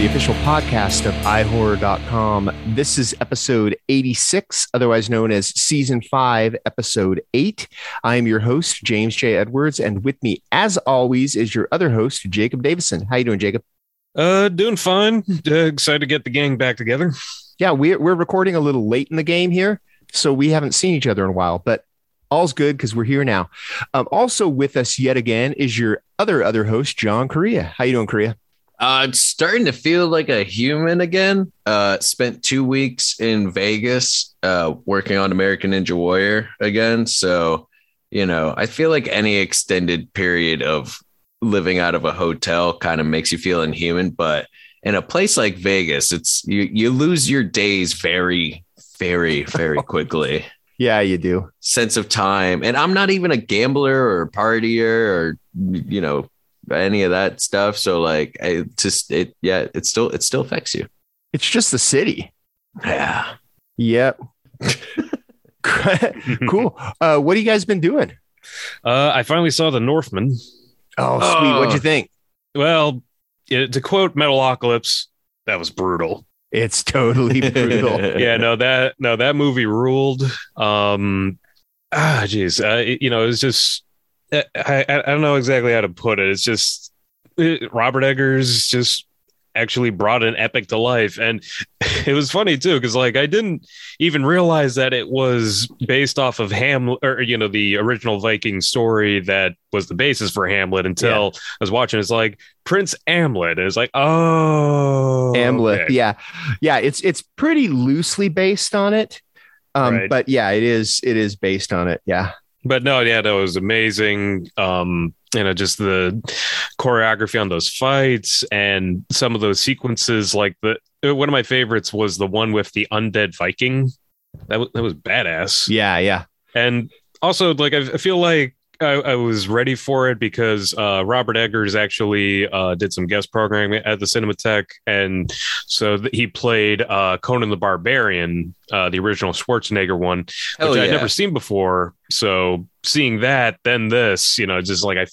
the official podcast of iHorror.com. This is episode 86, otherwise known as season 5, episode 8. I am your host, James J. Edwards, and with me, as always, is your other host, Jacob Davison. How you doing, Jacob? Uh, doing fine. Uh, excited to get the gang back together. Yeah, we're, we're recording a little late in the game here, so we haven't seen each other in a while, but all's good because we're here now. Um, also with us yet again is your other other host, John Correia. How you doing, Correia? Uh, I'm starting to feel like a human again. Uh, spent two weeks in Vegas uh, working on American Ninja Warrior again. So, you know, I feel like any extended period of living out of a hotel kind of makes you feel inhuman. But in a place like Vegas, it's you you lose your days very, very, very quickly. Yeah, you do. Sense of time. And I'm not even a gambler or a partier or you know, any of that stuff. So like I just it yeah, it still it still affects you. It's just the city. Yeah. Yep. cool. Uh, what have you guys been doing? Uh, I finally saw The Northman. Oh, sweet. What'd you think? Well, yeah, to quote Metalocalypse, that was brutal. It's totally brutal. yeah, no, that no, that movie ruled. Um, ah, jeez, uh, you know, it's just I, I I don't know exactly how to put it. It's just it, Robert Eggers just actually brought an epic to life, and it was funny too because like I didn't even realize that it was based off of Hamlet or you know the original Viking story that was the basis for Hamlet until I was watching. It's like Prince Hamlet, and it's like oh, Hamlet. okay. Yeah. Yeah. It's it's pretty loosely based on it. Um, Right. but yeah, it is it is based on it. Yeah. But no, yeah, that was amazing. Um, you know, just the choreography on those fights and some of those sequences. Like the uh, one of my favorites was the one with the undead Viking. That was that was badass. Yeah. Yeah. And also, like I, I feel like I, I was ready for it because uh, Robert Eggers actually uh, did some guest programming at the Cinematheque, and so th- he played uh, Conan the Barbarian, uh, the original Schwarzenegger one, Hell which I'd never seen before. So seeing that, then this, you know, just like I,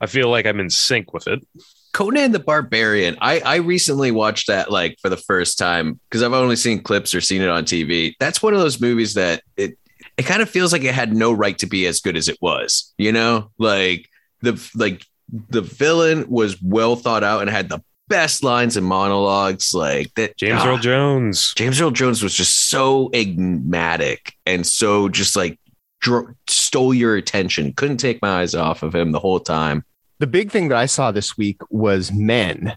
I feel like I'm in sync with it. Conan the Barbarian. I, I recently watched that like for the first time because I've only seen clips or seen it on TV. That's one of those movies that it it kind of feels like it had no right to be as good as it was. You know, like the like the villain was well thought out and had the best lines and monologues. Like that, James Ah, Earl Jones. James Earl Jones was just so enigmatic and so just like dro- stole your attention. Couldn't take my eyes off of him the whole time. The big thing that I saw this week was Men,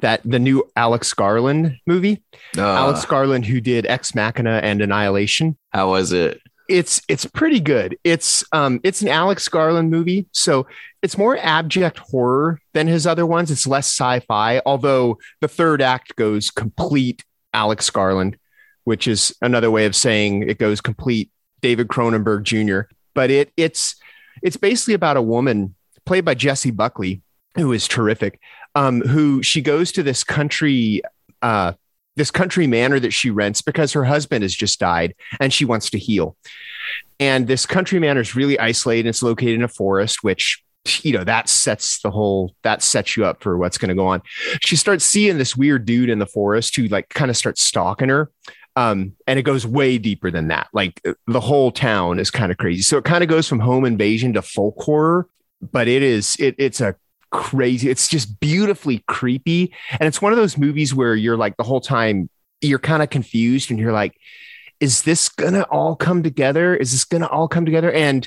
that the new Alex Garland movie. Uh, Alex Garland, who did Ex Machina and Annihilation. how was it? It's it's pretty good. It's um it's an Alex Garland movie, so it's more abject horror than his other ones. It's less sci-fi, although the third act goes complete Alex Garland, which is another way of saying it goes complete David Cronenberg Jr. But it it's it's basically about a woman played by Jessie Buckley, who is terrific. Um, who she goes to this country uh this country manor that she rents because her husband has just died and she wants to heal. And this country manor is really isolated. It's located in a forest, which you know that sets the whole that sets you up for what's going to go on. She starts seeing this weird dude in the forest who like kind of starts stalking her. Um, and it goes way deeper than that. Like the whole town is kind of crazy. So it kind of goes from home invasion to folk horror, but it is it it's a crazy. It's just beautifully creepy, and it's one of those movies where you're like the whole time you're kind of confused, and you're like, "Is this gonna all come together? Is this gonna all come together?" And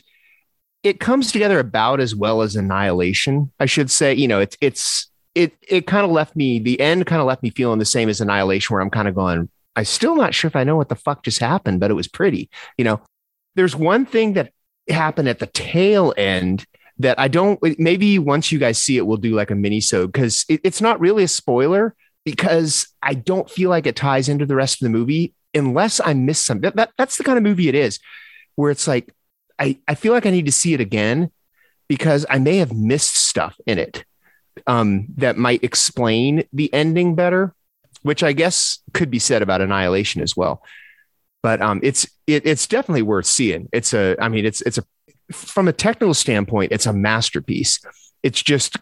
it comes together about as well as Annihilation, I should say. You know, it's it's it it kind of left me the end kind of left me feeling the same as Annihilation, where I'm kind of going, I'm still not sure if I know what the fuck just happened, but it was pretty. You know, there's one thing that happened at the tail end that I don't. Maybe once you guys see it, we'll do like a mini so because it, it's not really a spoiler because I don't feel like it ties into the rest of the movie unless I miss something. That, that, that's the kind of movie it is where it's like I, I feel like I need to see it again because I may have missed stuff in it um, that might explain the ending better, which I guess could be said about Annihilation as well. But um, it's it, it's definitely worth seeing. It's a I mean it's it's a from a technical standpoint, it's a masterpiece. It's just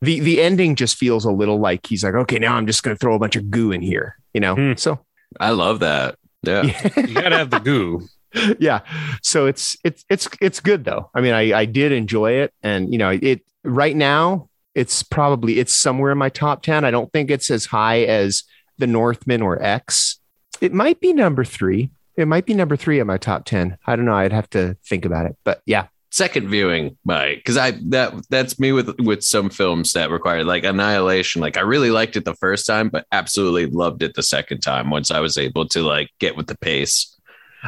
the the ending just feels a little like he's like, okay, now I'm just going to throw a bunch of goo in here, you know. Hmm. So I love that. Yeah. You gotta have the goo. yeah, so it's it's it's it's good though. I mean, I I did enjoy it, and you know, it right now it's probably it's somewhere in my top ten. I don't think it's as high as The Northman or X. It might be number three. It might be number three in my top ten. I don't know. I'd have to think about it, but yeah, second viewing my because I that that's me with with some films that require like Annihilation. Like I really liked it the first time, but absolutely loved it the second time once I was able to like get with the pace.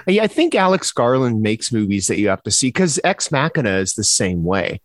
Yeah, I think Alex Garland makes movies that you have to see because Ex Machina is the same way.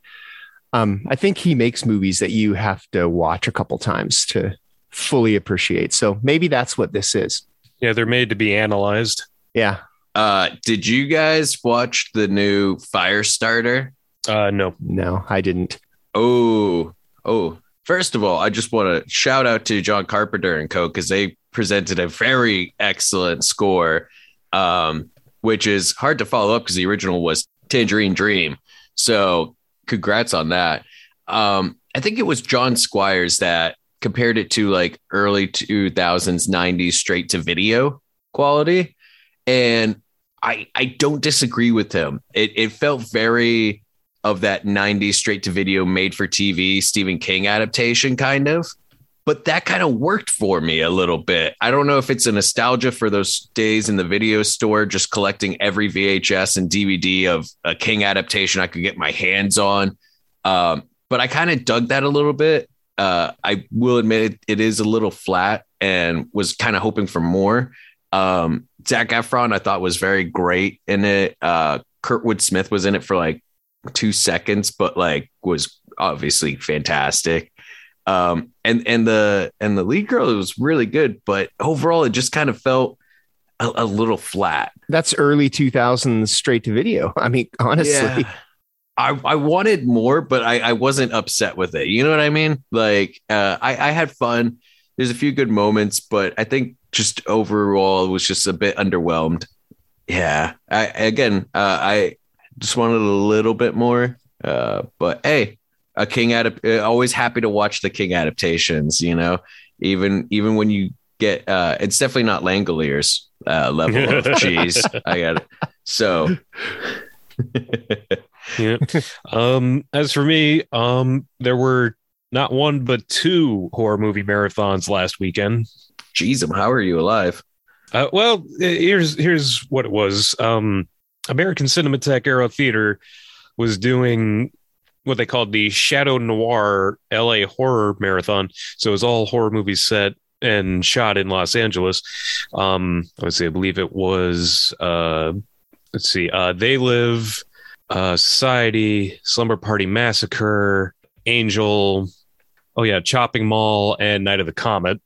Um, I think he makes movies that you have to watch a couple times to fully appreciate. So maybe that's what this is. Yeah, they're made to be analyzed. Yeah. Uh, did you guys watch the new Firestarter? Uh, no. No, I didn't. Oh, oh. First of all, I just want to shout out to John Carpenter and Co. because they presented a very excellent score, um, which is hard to follow up because the original was Tangerine Dream. So, congrats on that. Um, I think it was John Squires that compared it to like early 2000s, 90s straight to video quality. And I, I don't disagree with him. It, it felt very of that 90s straight to video made for TV Stephen King adaptation kind of. But that kind of worked for me a little bit. I don't know if it's a nostalgia for those days in the video store, just collecting every VHS and DVD of a King adaptation I could get my hands on. Um, but I kind of dug that a little bit. Uh, I will admit it, it is a little flat and was kind of hoping for more. Um, Zac Efron, I thought was very great in it. Uh, Kurtwood Smith was in it for like two seconds, but like was obviously fantastic. Um, and and the and the lead girl was really good, but overall it just kind of felt a, a little flat. That's early 2000s straight to video. I mean, honestly. Yeah. I, I wanted more, but I, I wasn't upset with it. You know what I mean? Like uh, I, I had fun. There's a few good moments, but I think just overall was just a bit underwhelmed. Yeah. I again, uh, I just wanted a little bit more. Uh, but hey, a King adap- uh, always happy to watch the King adaptations. You know, even even when you get uh, it's definitely not Langoliers uh, level of cheese. I got it. So. yeah. Um, as for me, um, there were not one but two horror movie marathons last weekend. Jeez, how are you alive? Uh, well, here's here's what it was. Um, American Cinematheque Aero Theater was doing what they called the Shadow Noir LA Horror Marathon. So it was all horror movies set and shot in Los Angeles. Um, let's see, I believe it was uh, let's see, uh, They Live, uh, Society, Slumber Party Massacre, Angel, oh yeah, Chopping Mall, and Night of the Comet.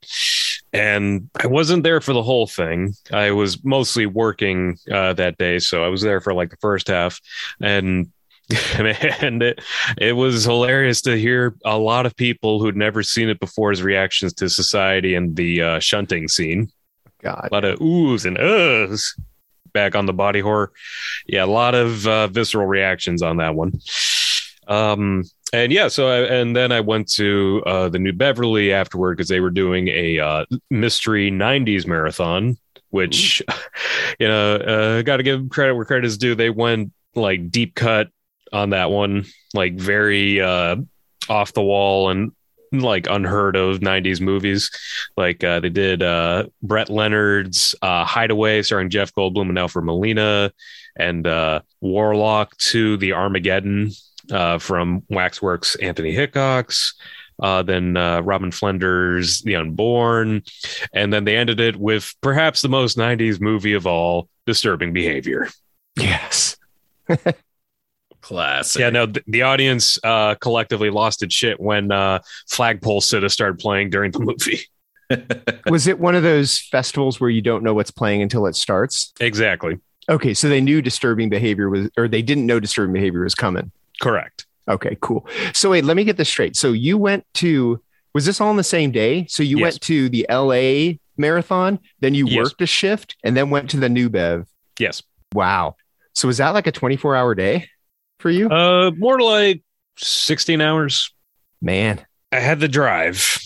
And I wasn't there for the whole thing. I was mostly working uh, that day, so I was there for like the first half, and and it it was hilarious to hear a lot of people who'd never seen it before as reactions to Society and the uh, shunting scene. God. A lot of oohs and uhs back on the body horror. Yeah, a lot of uh, visceral reactions on that one. Um, and yeah, so I, and then I went to uh, the New Beverly afterward because they were doing a uh, mystery '90s marathon, which you know, uh, got to give credit where credit is due. They went like deep cut on that one, like very uh, off the wall and like unheard of 90s movies. Like uh, they did uh, brett leonard's uh, hideaway starring jeff goldblum and alfred molina and uh, warlock to the armageddon uh, from waxworks anthony hickox uh, then rodman flender's the unborn and then they ended it with perhaps the most 90s movie of all disturbing behavior Yes. Classic. yeah no th- the audience collectively lost its shit when flagpole sitta started playing during the movie Was it one of those festivals where you don't know what's playing until it starts? exactly Okay, so they knew disturbing behavior was, or they didn't know disturbing behavior was coming. Correct Okay, cool. So wait, let me get this straight. So you went to, was this all on the same day? So you Yes. went to the LA marathon, then you Yes. worked a shift, and then went to the New Bev. yes Wow. So was that like a 24 hour day for you? Uh, more like 16 hours. Man, I had the drive.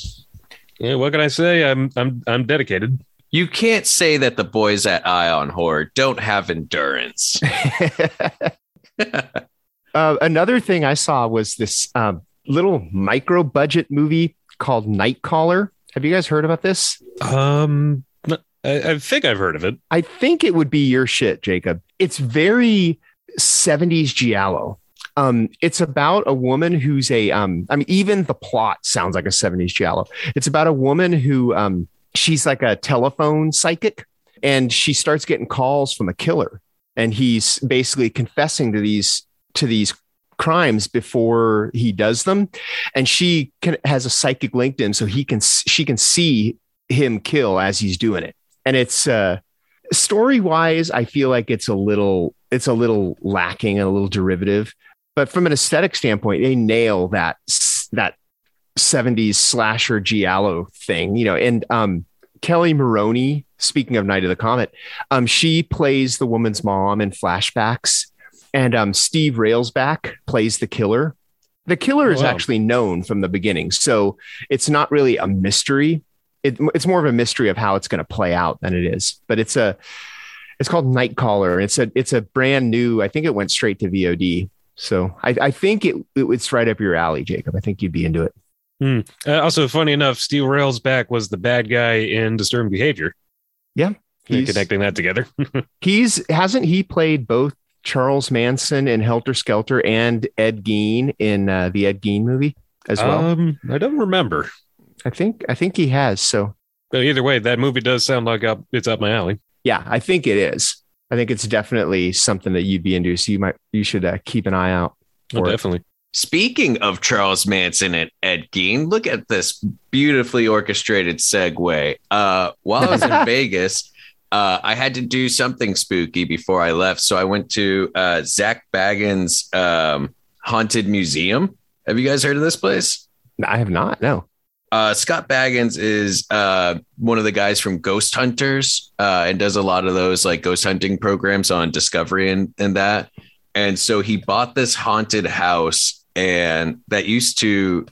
Yeah, what can I say? I'm I'm I'm dedicated. You can't say that the boys at Eye on Horror don't have endurance. uh, another thing I saw was this uh, little micro budget movie called Nightcaller. Have you guys heard about this? Um, I, I think I've heard of it. I think it would be your shit, Jacob. It's very 70s Giallo. Um, it's about a woman who's a, um, I mean, even the plot sounds like a 70s Giallo. It's about a woman who, um, she's like a telephone psychic and she starts getting calls from a killer and he's basically confessing to these, to these crimes before he does them. And she can, has a psychic linked in so he can, she can see him kill as he's doing it. And it's, uh, story wise, I feel like it's a little, it's a little lacking and a little derivative but from an aesthetic standpoint, they nail that that 70s slasher giallo thing, you know, and um, Kelli Maroney, speaking of Night of the Comet, um, she plays the woman's mom in flashbacks, and um, Steve Railsback plays the killer. The killer is oh, wow. actually known from the beginning, so it's not really a mystery. It, it's more of a mystery of how it's going to play out than it is. But it's a, it's called Nightcaller. It's a, it's a brand new. I think it went straight to VOD. So I, I think it, it, it's right up your alley, Jacob. I think you'd be into it. Hmm. Uh, also, funny enough, Steve Railsback was the bad guy in Disturbing Behavior. Yeah, he's connecting that together. he's hasn't he played both Charles Manson in Helter Skelter and Ed Gein in uh, the Ed Gein movie as well? Um, I don't remember. I think I think he has. So, but either way, that movie does sound like up, it's up my alley. Yeah, I think it is. I think it's definitely something that you'd be into. So you might, you should uh, keep an eye out. Oh, definitely. It. Speaking of Charles Manson and Ed Gein, look at this beautifully orchestrated segue. Uh, while I was in Vegas, uh, I had to do something spooky before I left. So I went to uh, Zak Bagans' um, Haunted Museum. Have you guys heard of this place? I have not. No. Uh, Zak Bagans is uh, one of the guys from Ghost Hunters uh, and does a lot of those like ghost hunting programs on Discovery and, and that. And so he bought this haunted house and that used to,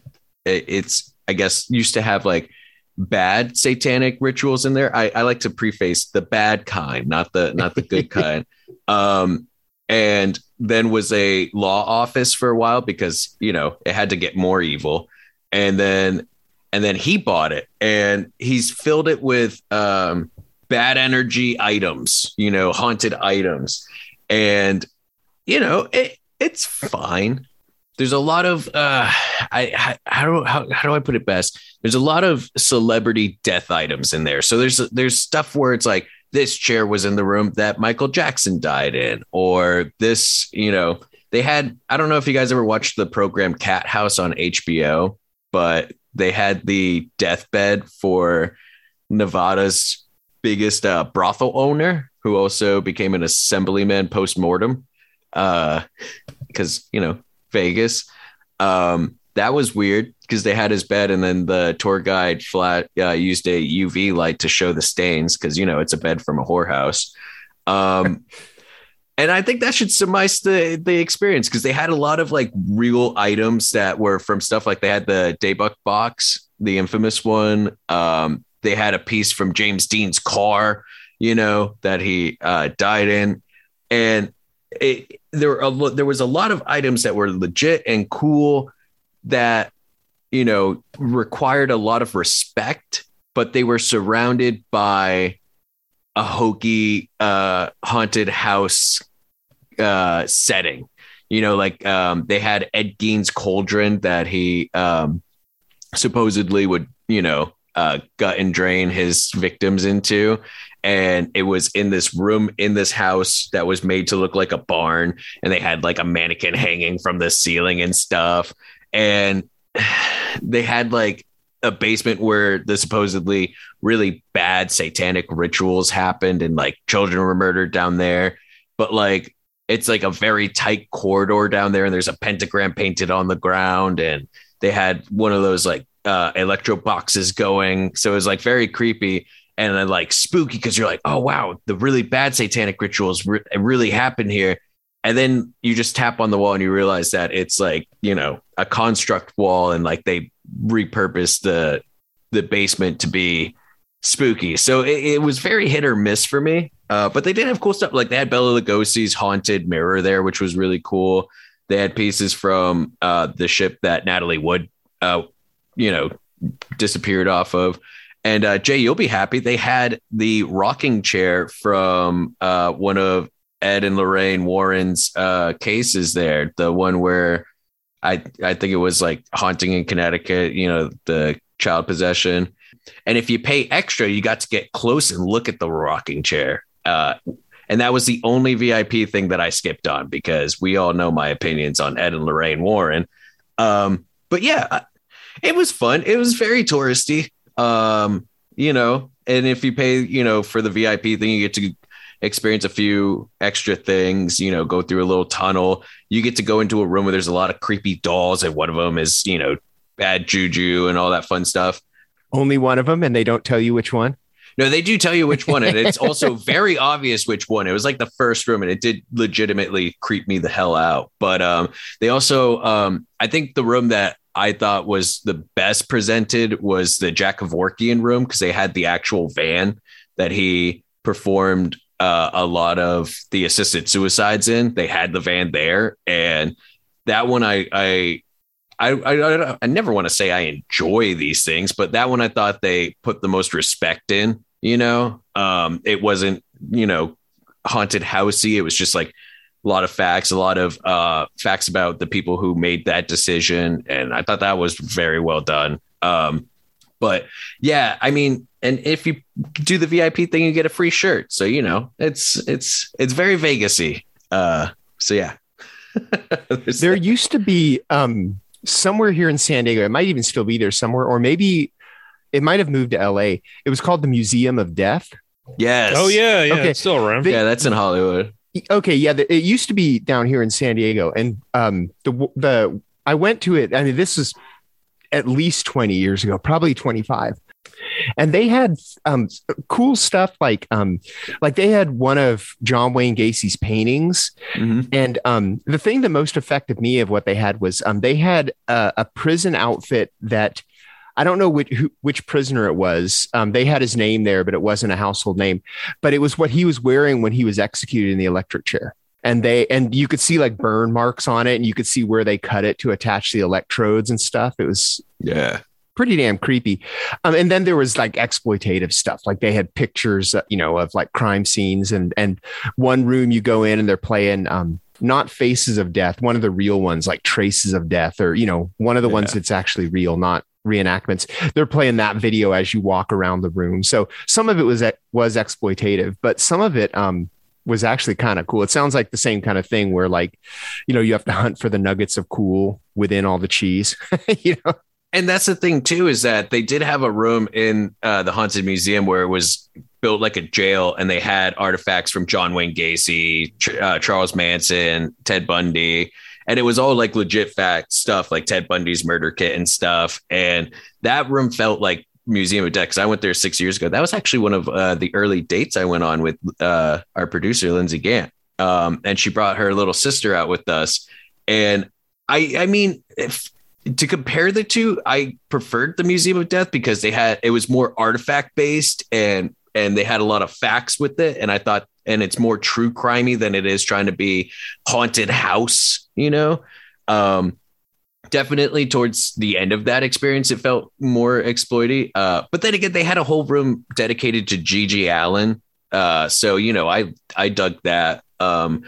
it, it's, I guess, used to have like bad satanic rituals in there. I, I like to preface the bad kind, not the, not the good kind. Um, and then was a law office for a while because, you know, it had to get more evil. And then and then he bought it and he's filled it with um, bad energy items, you know, haunted items. And, you know, it, it's fine. There's a lot of, uh, I, how do, how, how do I put it best? There's a lot of celebrity death items in there. So there's, there's stuff where it's like, this chair was in the room that Michael Jackson died in, or this, you know, they had, I don't know if you guys ever watched the program Cat House on HBO, but they had the deathbed for Nevada's biggest uh, brothel owner, who also became an assemblyman post mortem, because uh, you know Vegas. Um, that was weird because they had his bed, and then the tour guide flat uh, used a UV light to show the stains because you know it's a bed from a whorehouse. Um, and I think that should surmise the the experience because they had a lot of like real items that were from stuff like they had the Dybbuk box, the infamous one. Um, they had a piece from James Dean's car, you know, that he uh, died in, and it, there were a, there was a lot of items that were legit and cool that you know required a lot of respect, but they were surrounded by a hokey uh, haunted house uh, setting. You know, like um, they had Ed Gein's cauldron that he um, supposedly would, you know, uh, gut and drain his victims into. And it was in this room in this house that was made to look like a barn. And they had like a mannequin hanging from the ceiling and stuff. And they had like a basement where the supposedly really bad satanic rituals happened and like children were murdered down there. But like it's like a very tight corridor down there and there's a pentagram painted on the ground and they had one of those like uh, electro boxes going so it was like very creepy and then like spooky because you're like oh wow the really bad satanic rituals re- really happen here and then you just tap on the wall and you realize that it's like you know a construct wall and like they repurposed the the basement to be spooky. So it, it was very hit or miss for me. Uh, but they did have cool stuff. Like they had Bela Lugosi's haunted mirror there, which was really cool. They had pieces from uh, the ship that Natalie Wood, uh, you know, disappeared off of. And uh, Jay, you'll be happy. They had the rocking chair from uh, one of Ed and Lorraine Warren's uh, cases there. The one where I I think it was like haunting in Connecticut. You know, the child possession. And if you pay extra, you got to get close and look at the rocking chair. Uh, and that was the only VIP thing that I skipped on because we all know my opinions on Ed and Lorraine Warren. Um, but yeah, it was fun. It was very touristy. Um, you know, and if you pay, you know, for the VIP thing, you get to experience a few extra things, you know, go through a little tunnel. You get to go into a room where there's a lot of creepy dolls, and one of them is, you know, bad juju and all that fun stuff. Only one of them, and they don't tell you which one. No, they do tell you which one, and it's also very obvious which one. It was like the first room, and it did legitimately creep me the hell out. But um, they also, um, I think the room that I thought was the best presented was the Jack Kevorkian room because they had the actual van that he performed uh, a lot of the assisted suicides in. They had the van there, and that one I I I, I, I never want to say I enjoy these things, but that one I thought they put the most respect in. You know, um, it wasn't you know haunted housey. It was just like a lot of facts, a lot of uh, facts about the people who made that decision, and I thought that was very well done. Um, but yeah, I mean, and if you do the VIP thing, you get a free shirt. So you know, it's it's it's very Vegasy. Uh, so yeah. there used to be um, somewhere here in San Diego. It might even still be there somewhere, or maybe it might have moved to LA. It was called the Museum of Death. Yes. Oh yeah, yeah. Okay. It's still around. yeah, that's in Hollywood. Okay, yeah. The, it used to be down here in San Diego, and um, the the I went to it. I mean, this is at least twenty years ago, probably twenty five and they had um, cool stuff like um, like they had one of John Wayne Gacy's paintings, mm-hmm. and um, the thing that most affected me of what they had was um, they had a, a prison outfit that. I don't know which who, which prisoner it was. Um, they had his name there, but it wasn't a household name. But it was what he was wearing when he was executed in the electric chair and they and you could see like burn marks on it and you could see where they cut it to attach the electrodes and stuff it was yeah pretty damn creepy. Um, and then there was like exploitative stuff, like they had pictures, uh, you know, of like crime scenes, and and one room you go in and they're playing um, not Faces of Death, one of the real ones, like Traces of Death, or you know, one of the yeah. ones that's actually real, not reenactments. They're playing that video as you walk around the room. So some of it was was exploitative, but some of it um, was actually kind of cool. It sounds like the same kind of thing where like, you know, you have to hunt for the nuggets of cool within all the cheese. you know, and that's the thing too is that they did have a room in uh, the haunted museum where it was built like a jail and they had artifacts from john wayne gacy uh, charles manson ted bundy and it was all like legit fact stuff like ted bundy's murder kit and stuff. And that room felt like museum of death because i went there six years ago. That was actually one of uh, the early dates i went on with uh, our producer lindsay gant um, and she brought her little sister out with us. And i i mean if to compare the two, I preferred the Museum of Death because they had it was more artifact based and and they had a lot of facts with it. And I thought, and it's more true crimey than it is trying to be haunted house, you know. Um, definitely towards the end of that experience, it felt more exploity. Uh, but then again, they had a whole room dedicated to GG Allin. Uh, so you know, I I dug that. Um,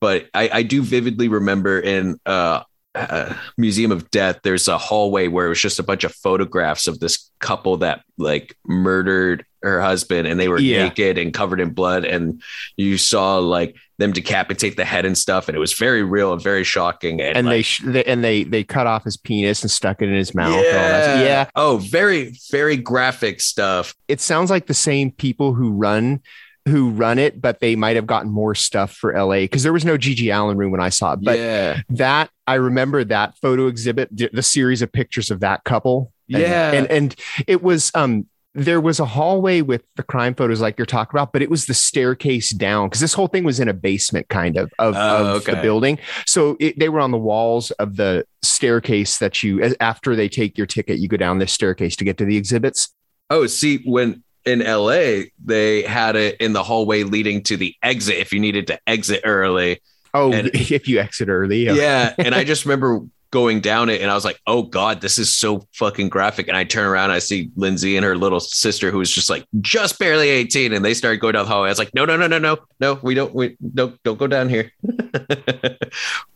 but I, I do vividly remember in uh, uh, Museum of Death, there's a hallway where it was just a bunch of photographs of this couple that like murdered her husband and they were yeah. naked and covered in blood and you saw like them decapitate the head and stuff and it was very real and very shocking and, and like, they, sh- they, and they they cut off his penis and stuck it in his mouth yeah. yeah oh very very graphic stuff it sounds like the same people who run who run it, but they might have gotten more stuff for LA because there was no GG Allin room when I saw it. But yeah. that I remember that photo exhibit, the series of pictures of that couple. And, yeah. And and it was um there was a hallway with the crime photos like you're talking about, but it was the staircase down because this whole thing was in a basement kind of of, Oh, of the building. So it, they were on the walls of the staircase that you after they take your ticket, you go down this staircase to get to the exhibits. Oh, see, when in LA, they had it in the hallway leading to the exit if you needed to exit early. Oh, And- if you exit early, Yeah. and I just remember going down it and I was like, oh God, this is so fucking graphic. And I turn around, I see Lindsay and her little sister who was just like just barely 18. And they started going down the hallway. I was like, no, no, no, no, no, no, we don't, we don't, don't go down here. but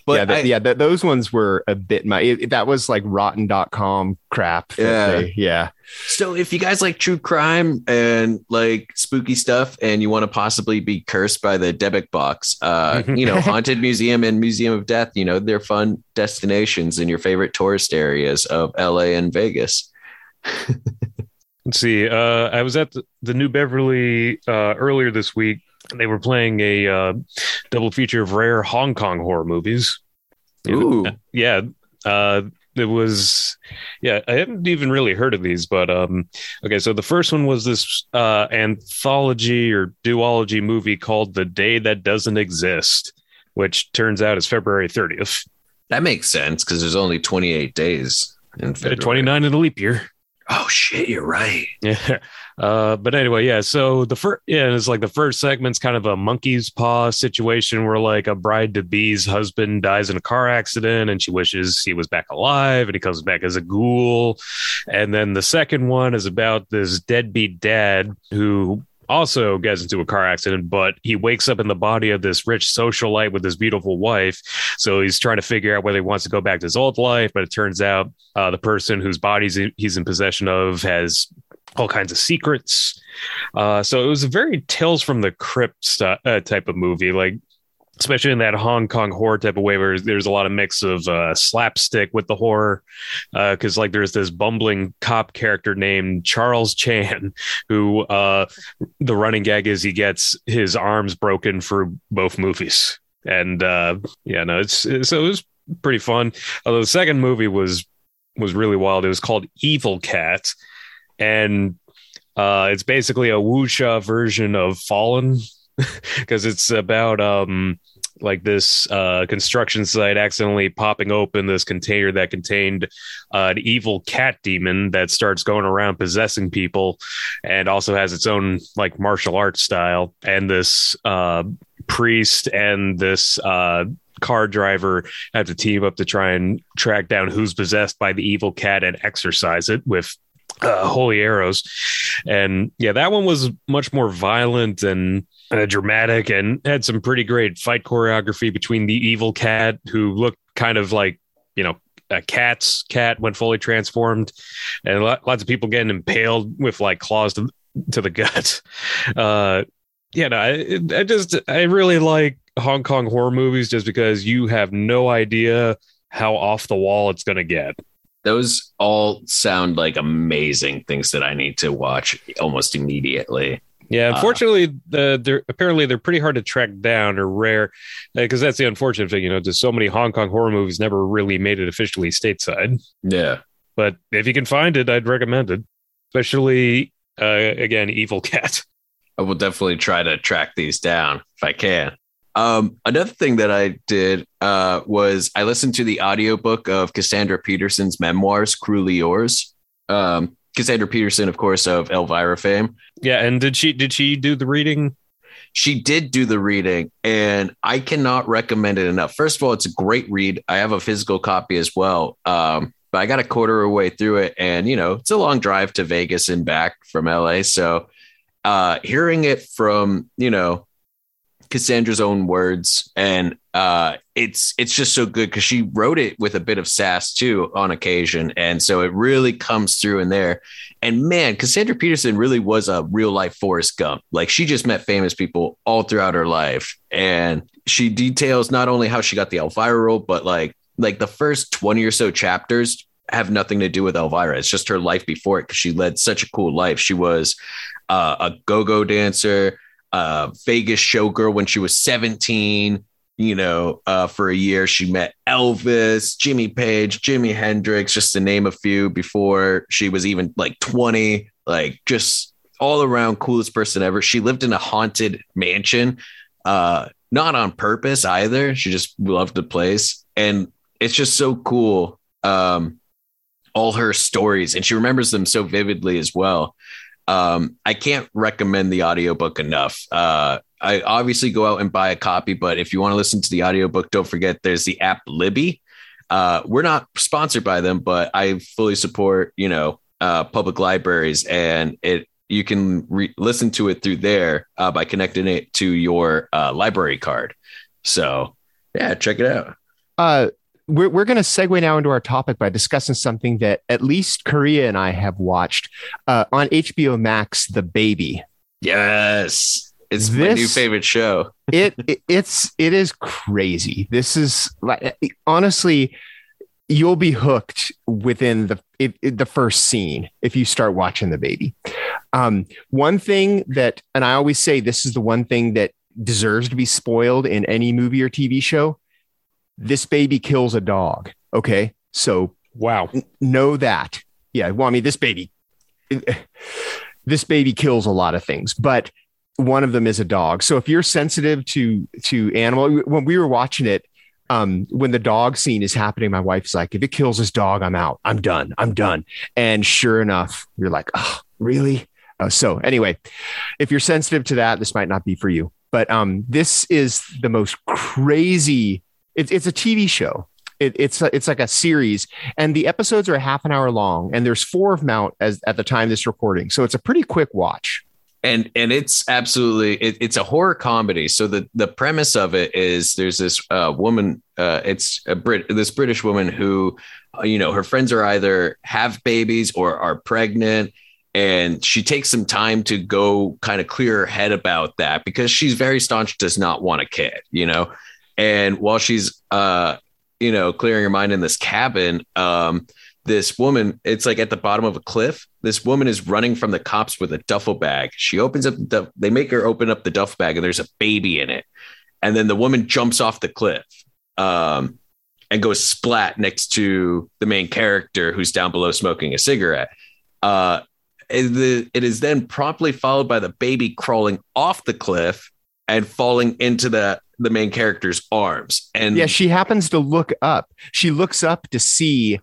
yeah, th- I- yeah. th- those ones were a bit my. It, that was like rotten.com crap. Yeah. they- yeah. So if you guys like true crime and like spooky stuff and you want to possibly be cursed by the Dybbuk box, uh, you know, Haunted Museum and Museum of Death, you know, they're fun destinations in your favorite tourist areas of LA and Vegas. Let's see. Uh, I was at the, the New Beverly uh, earlier this week. and They were playing a uh, double feature of rare Hong Kong horror movies. Ooh. Yeah. Uh, it was, yeah, I hadn't even really heard of these, but um, okay. So the first one was this uh, anthology or duology movie called The Day That Doesn't Exist, which turns out is February 30th, That makes sense because there's only 28 days in February. 29 in a leap year. Oh shit, you're right. Yeah. Uh, but anyway, yeah. So the first, yeah, it's like the first segment's kind of a monkey's paw situation where like a bride to be's husband dies in a car accident and she wishes he was back alive and he comes back as a ghoul. And then the second one is about this deadbeat dad who also gets into a car accident, but he wakes up in the body of this rich socialite with his beautiful wife. So he's trying to figure out whether he wants to go back to his old life. But it turns out uh, the person whose body he's in possession of has all kinds of secrets. Uh, so it was a very Tales from the Crypt st- uh, type of movie, like especially in that Hong Kong horror type of way, where there's a lot of mix of uh, slapstick with the horror. Because like there's this bumbling cop character named Charles Chan, who uh, the running gag is he gets his arms broken for both movies, and uh, yeah, no, it's so it was pretty fun. Although the second movie was was really wild. It was called Evil Cat and uh, it's basically a wuxia version of Fallen because it's about um, like this uh, construction site accidentally popping open this container that contained uh, an evil cat demon that starts going around possessing people and also has its own like martial arts style. And this uh, priest and this uh, car driver have to team up to try and track down who's possessed by the evil cat and exorcise it with uh, holy arrows. And yeah that one was much more violent and uh, dramatic and had some pretty great fight choreography between the evil cat who looked kind of like you know a cat's cat when fully transformed. And lots of people getting impaled with like claws to, to the gut. Uh yeah no, I, I just i really like hong kong horror movies just because you have no idea how off the wall it's going to get Those all sound like amazing things that I need to watch almost immediately. Yeah, Uh, unfortunately, the they're apparently they're pretty hard to track down or rare because that's the unfortunate thing. You know, just so many Hong Kong horror movies never really made it officially stateside. Yeah. But if you can find it, I'd recommend it, especially uh, again, Evil Cat. I will definitely try to track these down if I can. Um, another thing that I did uh, was I listened to the audiobook of Cassandra Peterson's memoirs, Cruelly Yours. Um, Cassandra Peterson, of course, of Elvira fame. Yeah, and did she did she do the reading? She did do the reading, and I cannot recommend it enough. First of all, it's a great read. I have a physical copy as well. Um, but I got a quarter of a way through it, and you know, it's a long drive to Vegas and back from LA. So uh hearing it from, you know, Cassandra's own words, and uh, it's it's just so good because she wrote it with a bit of sass too on occasion, and so it really comes through in there. And man, Cassandra Peterson really was a real life Forrest Gump. Like she just met famous people all throughout her life, and she details not only how she got the Elvira role, but like like the first twenty or so chapters have nothing to do with Elvira. It's just her life before it because she led such a cool life. She was uh, a go-go dancer uh, Vegas showgirl when she was 17. You know, uh, for a year, she met Elvis, Jimmy Page, Jimi Hendrix, just to name a few before she was even like 20. like just all around coolest person ever. She lived in a haunted mansion, uh, not on purpose either. She just loved the place, and it's just so cool. Um, all her stories, and she remembers them so vividly as well. Um, I can't recommend the audiobook enough. Uh, I obviously go out and buy a copy, but if you want to listen to the audiobook, don't forget there's the app Libby. Uh, we're not sponsored by them, but I fully support, you know, uh, public libraries and it you can re- listen to it through there uh, by connecting it to your uh, library card. So yeah, check it out. We're, we're going to segue now into our topic by discussing something that at least Correia and I have watched uh, on HBO Max, The Baby. Yes. It's this, my new favorite show. it, it it's it is crazy. This is like honestly, you'll be hooked within the it, it, the first scene if you start watching the baby. Um, one thing that, and I always say this is the one thing that deserves to be spoiled in any movie or TV show this baby kills a dog. Okay. So, wow. N- know that. Yeah. Well, I mean, this baby, this baby kills a lot of things, but one of them is a dog. So if you're sensitive to, to animal, when we were watching it, um, when the dog scene is happening, my wife's like, if it kills this dog, I'm out. I'm done. I'm done. And sure enough, you're like, oh, really? Uh, so anyway, if you're sensitive to that, this might not be for you. But um, this is the most crazy it, it's a TV show. It, it's a, it's like a series, and the episodes are a half an hour long, and there's four of them out as at the time this recording, so it's a pretty quick watch. And and it's absolutely it, it's a horror comedy. So the the premise of it is there's this uh, woman, uh, it's a Brit, this British woman who, uh, you know, her friends are either have babies or are pregnant, and she takes some time to go kind of clear her head about that because she's very staunch does not want a kid you know and while she's, uh, you know, clearing her mind in this cabin, um, this woman, it's like at the bottom of a cliff. This woman is running from the cops with a duffel bag. She opens up the, they make her open up the duffel bag and there's a baby in it. And then the woman jumps off the cliff um, and goes splat next to the main character who's down below smoking a cigarette. Uh, it is then promptly followed by the baby crawling off the cliff and falling into the the main character's arms. And yeah, she happens to look up. She looks up to see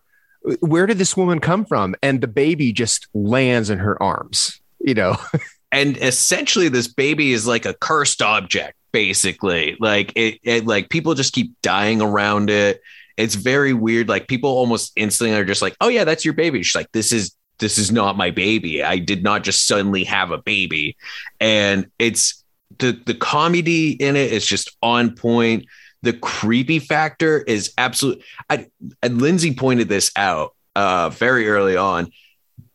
where did this woman come from, and the baby just lands in her arms. You know, and essentially, this baby is like a cursed object. Basically, like it, it, like people just keep dying around it. It's very weird. Like people almost instantly are just like, "Oh yeah, that's your baby." She's like, "This is this is not my baby. I did not just suddenly have a baby," and it's the the comedy in it is just on point. The creepy factor is absolute. I, and Lindsay pointed this out uh, very early on.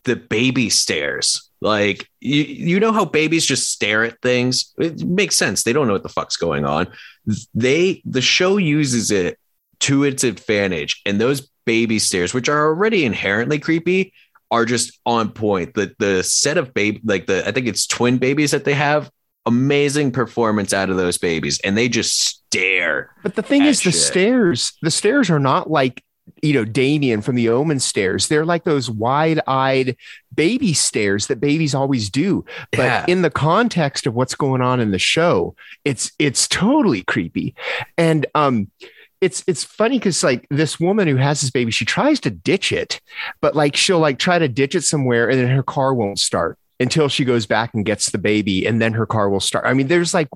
The baby stares. Like you, you know how babies just stare at things. It makes sense. They don't know what the fuck's going on. They the show uses it to its advantage, and those baby stares, which are already inherently creepy, are just on point. The the set of baby, like the I think it's twin babies that they have, amazing performance out of those babies and they just stare. But the thing is shit. the stares, the stares are not like you know Damien from the Omen stares. They're like those wide-eyed baby stares that babies always do. But yeah. in the context of what's going on in the show, it's it's totally creepy. And um it's it's funny because like this woman who has this baby, she tries to ditch it, but like she'll like try to ditch it somewhere and then her car won't start until she goes back and gets the baby and then her car will start. I mean, there's like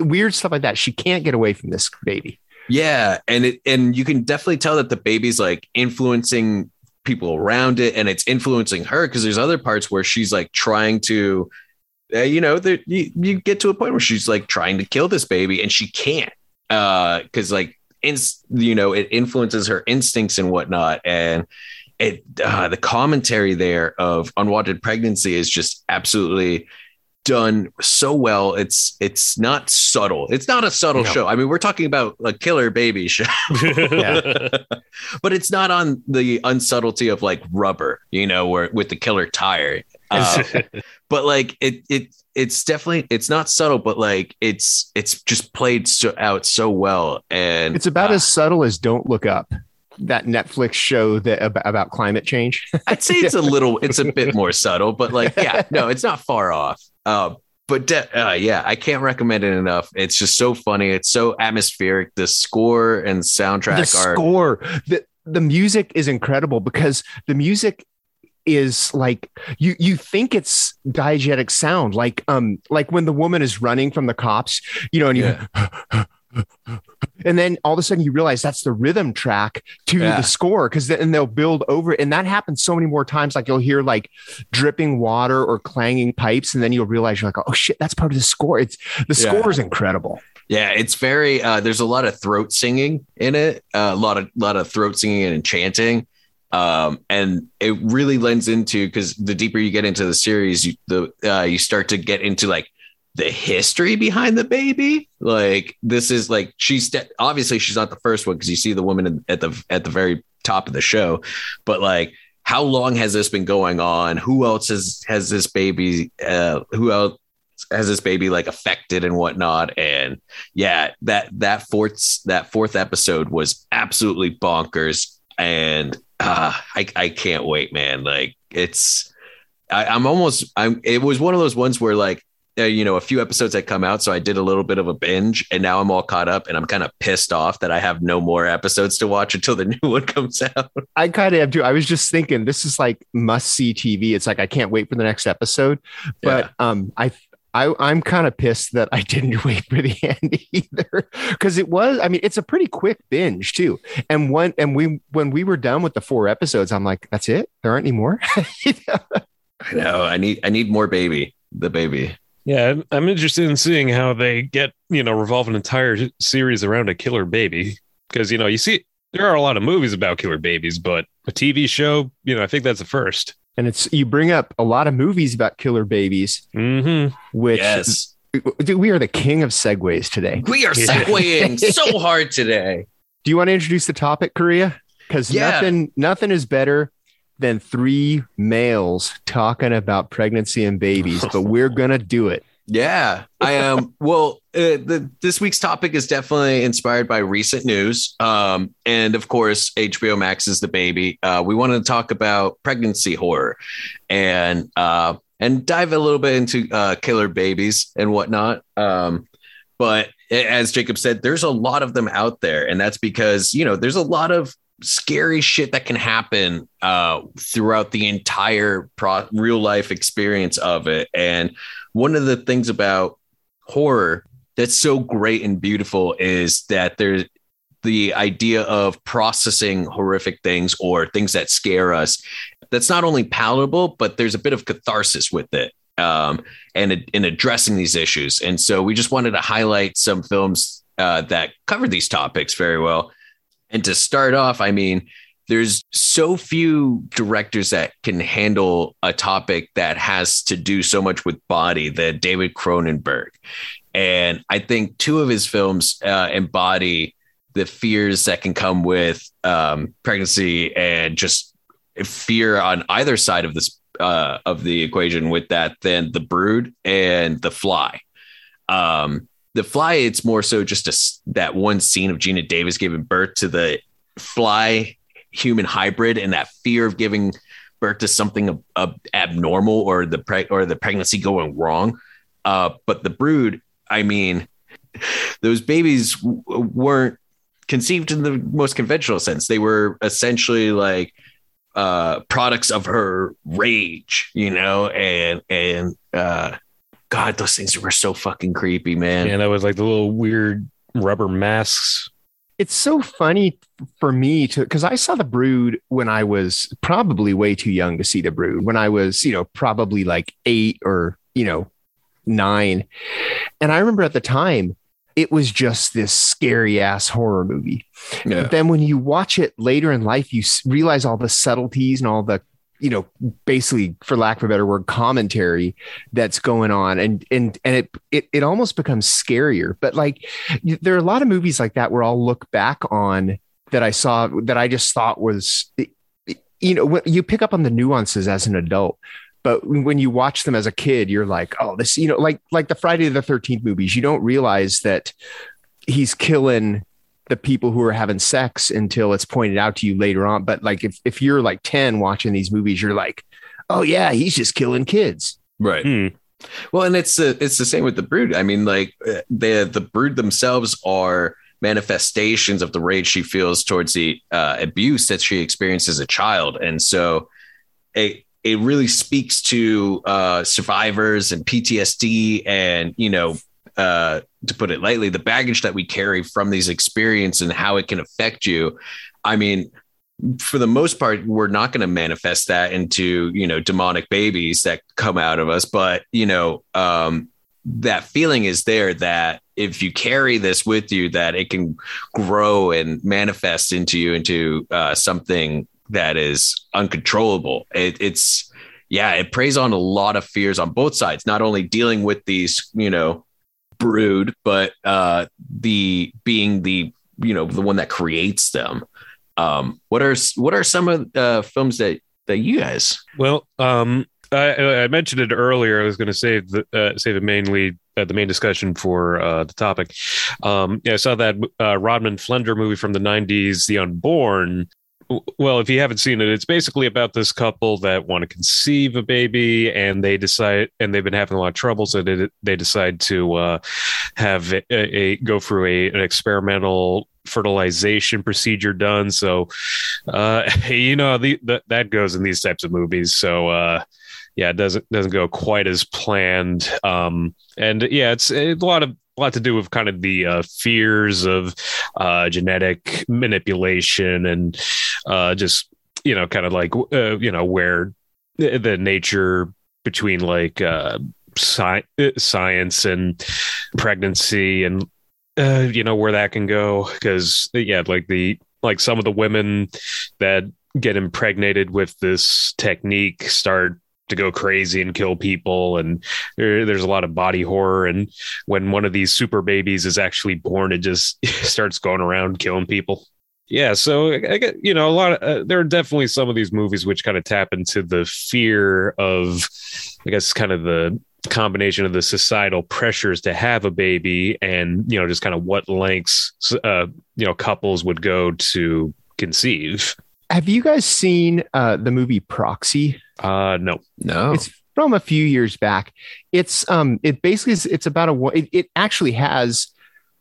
weird stuff like that. She can't get away from this baby. Yeah, and it and you can definitely tell that the baby's like influencing people around it and it's influencing her because there's other parts where she's like trying to uh, you know, there, you, you get to a point where she's like trying to kill this baby and she can't uh because like ins- you know it influences her instincts and whatnot and it uh, the commentary there of unwanted pregnancy is just absolutely done so well. It's it's not subtle. It's not a subtle no. show. I mean, we're talking about a killer baby show, but it's not on the unsubtlety of like rubber, you know, where with the killer tire. Uh, but like it it it's definitely it's not subtle, but like it's it's just played so, out so well, and it's about uh, as subtle as "Don't Look Up." That Netflix show that about, about climate change. I'd say it's a little, it's a bit more subtle, but like, yeah, no, it's not far off. Uh, but de- uh, yeah, I can't recommend it enough. It's just so funny. It's so atmospheric. The score and soundtrack the are score, the the music is incredible because the music is like you you think it's diegetic sound like um like when the woman is running from the cops you know and you Yeah. And then all of a sudden you realize that's the rhythm track to Yeah. the score because then they'll build over it and that happens so many more times like you'll hear like dripping water or clanging pipes and then you'll realize you're like oh shit that's part of the score it's the Yeah. score is incredible Yeah, it's very. Uh, there's a lot of throat singing in it. Uh, a lot of lot of throat singing and chanting, um, and it really lends into because the deeper you get into the series, you, the uh, you start to get into like the history behind the baby. Like this is like she's de- obviously she's not the first one because you see the woman in, at the at the very top of the show, but like. How long has this been going on? Who else has has this baby? Uh, who else has this baby like affected and whatnot? And yeah, that that fourth that fourth episode was absolutely bonkers, and uh, I I can't wait, man. Like it's I, I'm almost I'm. It was one of those ones where like uh, you know a few episodes had come out, so I did a little bit of a binge, and now I'm all caught up, and I'm kind of pissed off that I have no more episodes to watch until the new one comes out. I kind of have too. I was just thinking this is like must see TV. It's like I can't wait for the next episode. But um I I I'm kind of pissed that I didn't wait for the end either. Cause it was, I mean, it's a pretty quick binge too. And when and we when we were done with the four episodes, I'm like, that's it? There aren't any more. I know I need I need more baby, the baby. Yeah, I'm- I'm interested in seeing how they get, you know, revolve an entire series around a killer baby. Because, you know, you see, there are a lot of movies about killer babies, but a TV show, you know, I think that's the first. and it's you bring up a lot of movies about killer babies, Mm-hmm. which yes, dude, we are the king of segues today. we are Yeah. segueing so hard today. Do you want to introduce the topic, Correia? Because Yeah. nothing, nothing is better than three males talking about pregnancy and babies. but we're gonna do it. Yeah, I am. well, uh, the, this week's topic is definitely inspired by recent news, um, and of course, HBO Max is the baby. Uh, we wanted to talk about pregnancy horror, and uh, and dive a little bit into uh, killer babies and whatnot. Um, but as Jacob said, there's a lot of them out there, and that's because you know there's a lot of scary shit that can happen uh, throughout the entire pro- real life experience of it, and one of the things about horror that's so great and beautiful is that there's the idea of processing horrific things or things that scare us that's not only palatable but there's a bit of catharsis with it um, and in addressing these issues. And so we just wanted to highlight some films uh, that cover these topics very well and to start off i mean there's so few directors that can handle a topic that has to do so much with body than David Cronenberg. And I think two of his films uh, embody the fears that can come with um, pregnancy and just fear on either side of this uh, of the equation with that than the brood and the fly. Um, the fly, it's more so just a that one scene of Geena Davis giving birth to the fly human hybrid and that fear of giving birth to something ab- ab- abnormal or the preg- or the pregnancy going wrong. Uh, but the brood, I mean, those babies w- weren't conceived in the most conventional sense. They were essentially like uh, products of her rage, you know, and and uh, God, those things were so fucking creepy, man. And that was like the little weird rubber masks. It's so funny for me to because I saw the brood when I was probably way too young to see the brood. When I was, you know, probably like eight or, you know, nine. And I remember at the time it was just this scary ass horror movie. Yeah. But then when you watch it later in life, you realize all the subtleties and all the, you know, basically, for lack of a better word, commentary that's going on, and and and it it it almost becomes scarier. But like, there are a lot of movies like that where I'll look back on that I saw that I just thought was, you know, you pick up on the nuances as an adult. But when you watch them as a kid, you're like, oh, this, you know, like like the Friday the Thirteenth movies. You don't realize that he's killing the people who are having sex until it's pointed out to you later on. But like if, if you're like 10 watching these movies, you're like, oh yeah, he's just killing kids. Right. Hmm. Well, and it's the it's the same with the brood. I mean, like uh, the the brood themselves are manifestations of the rage she feels towards the uh, abuse that she experienced as a child, and so it it really speaks to uh, survivors and PTSD, and you know, uh, to put it lightly, the baggage that we carry from these experiences and how it can affect you. I mean, for the most part, we're not going to manifest that into, you know, demonic babies that come out of us. But, you know, um, that feeling is there that if you carry this with you, that it can grow and manifest into you into uh, something that is uncontrollable. It, it's, yeah, it preys on a lot of fears on both sides, not only dealing with these, you know, brood, but uh, the being the, you know, the one that creates them. Um, what are what are some of the uh, films that that you guys? Well, um, I, I mentioned it earlier. I was going to save the uh, save it mainly uh, the main discussion for uh, the topic. Um, yeah, I saw that uh, Rodman Flender movie from the '90s, The Unborn. Well, if you haven't seen it, it's basically about this couple that want to conceive a baby, and they decide, and they've been having a lot of trouble, so they they decide to uh, have a, a, go through a an experimental fertilization procedure done. So, uh, you know, the, the, that goes in these types of movies. So, uh, yeah, it doesn't doesn't go quite as planned. Um, and yeah, it's, it's a lot of a lot to do with kind of the uh, fears of uh, genetic manipulation and uh, just you know, kind of like uh, you know where the nature between like uh, sci- science and pregnancy and uh, you know where that can go. Because yeah like the like some of the women that get impregnated with this technique start to go crazy and kill people and there, there's a lot of body horror. And when one of these super babies is actually born it just starts going around killing people. Yeah so i get you know a lot of uh, there are definitely some of these movies which kind of tap into the fear of i guess kind of the combination of the societal pressures to have a baby and you know just kind of what lengths uh, you know couples would go to conceive have you guys seen uh, the movie proxy? Uh no. No. It's from a few years back. It's um it basically is, it's about a it, it actually has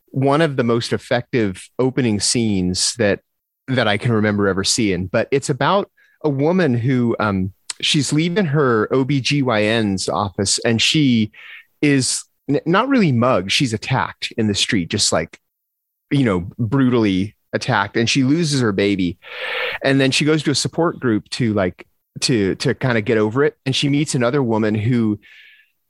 one of the most effective opening scenes that that i can remember ever seeing but it's about a woman who um she's leaving her OBGYN's office and she is n- not really mugged. She's attacked in the street, just like, you know, brutally attacked. And she loses her baby. And then she goes to a support group to like, to, to kind of get over it. And she meets another woman who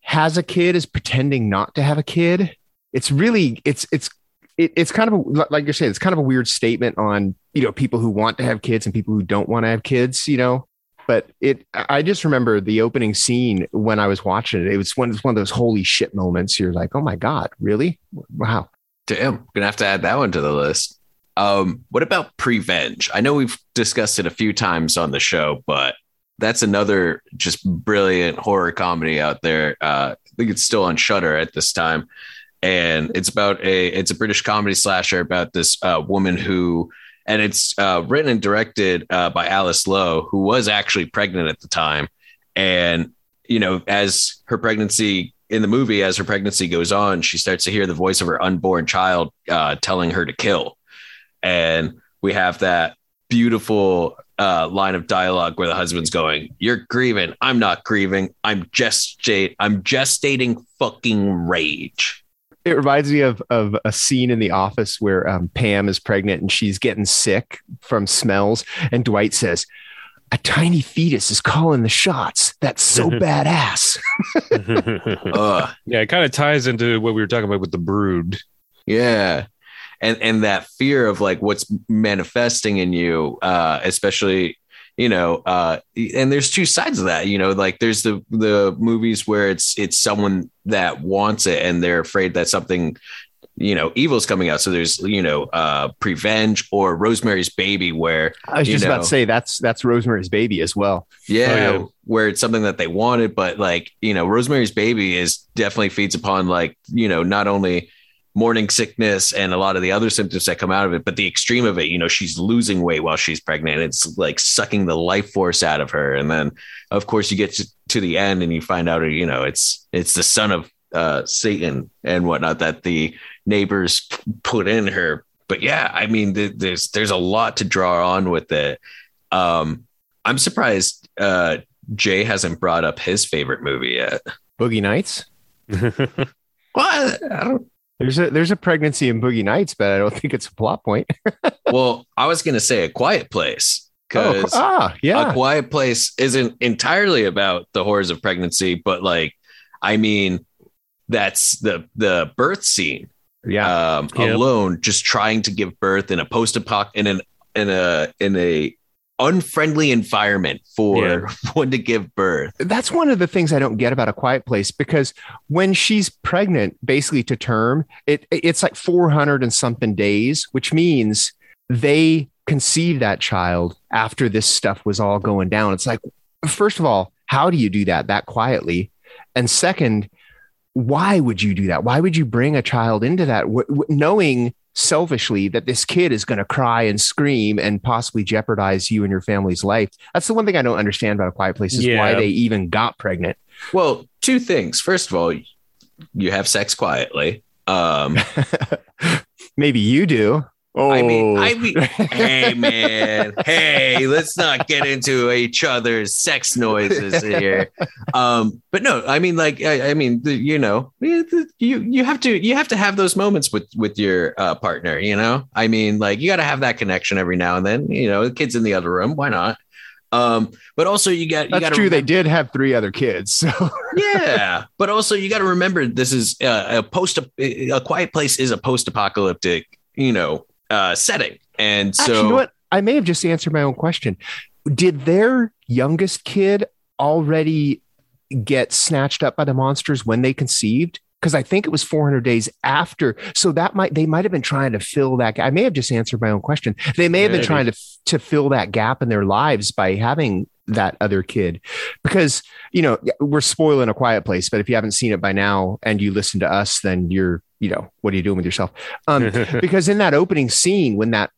has a kid, is pretending not to have a kid. It's really, it's, it's, it, it's kind of a, like you're saying, it's kind of a weird statement on, you know, people who want to have kids and people who don't want to have kids, you know, but it i just remember the opening scene when i was watching it it was one, it was one of those holy shit moments you're like oh my god really wow damn gonna have to add that one to the list um what about prevenge? I know we've discussed it a few times on the show but that's another just brilliant horror comedy out there. Uh i think it's still on Shudder at this time. And it's about a it's a british comedy slasher about this uh, woman who and it's uh, written and directed uh, by Alice Lowe, who was actually pregnant at the time. And you know, as her pregnancy in the movie, as her pregnancy goes on, she starts to hear the voice of her unborn child uh, telling her to kill, and we have that beautiful uh, line of dialogue where the husband's going, "You're grieving. I'm not grieving. I'm gestate. I'm gestating fucking rage." it reminds me of of a scene in the office where um, Pam is pregnant and she's getting sick from smells, and Dwight says, "A tiny fetus is calling the shots. That's so badass." Ugh. yeah it kind of ties into what we were talking about with the brood Yeah. And and that fear of like what's manifesting in you, uh, especially, you know, uh, and there's two sides of that, you know, like there's the the movies where it's it's someone that wants it and they're afraid that something, you know, evil's coming out. So there's, you know, uh Prevenge or Rosemary's Baby where I was just about to say that's that's Rosemary's Baby as well. Yeah, Oh, yeah. where it's something that they wanted, but like, you know, Rosemary's Baby is definitely feeds upon like, you know, not only morning sickness and a lot of the other symptoms that come out of it. But the extreme of it, you know, she's losing weight while she's pregnant. It's like sucking the life force out of her. And then, of course, you get to, to the end and you find out, you know, it's it's the son of uh, Satan and whatnot that the neighbors put in her. But yeah, I mean, th- there's there's a lot to draw on with it. Um, I'm surprised uh, Jay hasn't brought up his favorite movie yet. Boogie Nights. Well, I, I don't. There's a there's a pregnancy in Boogie Nights, but I don't think it's a plot point. Well, I was gonna say a Quiet Place Oh, because ah, yeah. a quiet place isn't entirely about the horrors of pregnancy but like i mean that's the the birth scene yeah. um Yep. alone just trying to give birth in a post apoc in an in a in a unfriendly environment for Yeah. one to give birth That's one of the things I don't get about a quiet place because when she's pregnant, basically to term, it it's like 400 and something days, which means they conceived that child after this stuff was all going down. It's like, first of all, how do you do that that quietly? And second, why would you do that? Why would you bring a child into that w- w- knowing selfishly that this kid is going to cry and scream and possibly jeopardize you and your family's life? That's the one thing I don't understand about a quiet place is why they even got pregnant. well two things first of all you have sex quietly um Maybe you do. Oh, I mean, I mean, hey man, hey, let's not get into each other's sex noises here. Um, but no, I mean, like, I, I mean, you know, you you have to you have to have those moments with with your uh, partner. You know, I mean, like, you got to have that connection every now and then. You know, the kids in the other room, why not? Um, but also you got you that's got true. They did have three other kids. So yeah, but also you got to remember this is uh, a post a quiet place is a post apocalyptic, you know, uh, setting, and so actually, you know what? I may have just answered my own question. Did their youngest kid already get snatched up by the monsters when they conceived? Because I think it was 400 days after. So that might they might have been trying to fill that. I may have just answered my own question. They may have been trying to to fill that gap in their lives by having that other kid. Because you know we're spoiling a quiet place, but if you haven't seen it by now and you listen to us, then you're you know what are you doing with yourself? Um, because in that opening scene when that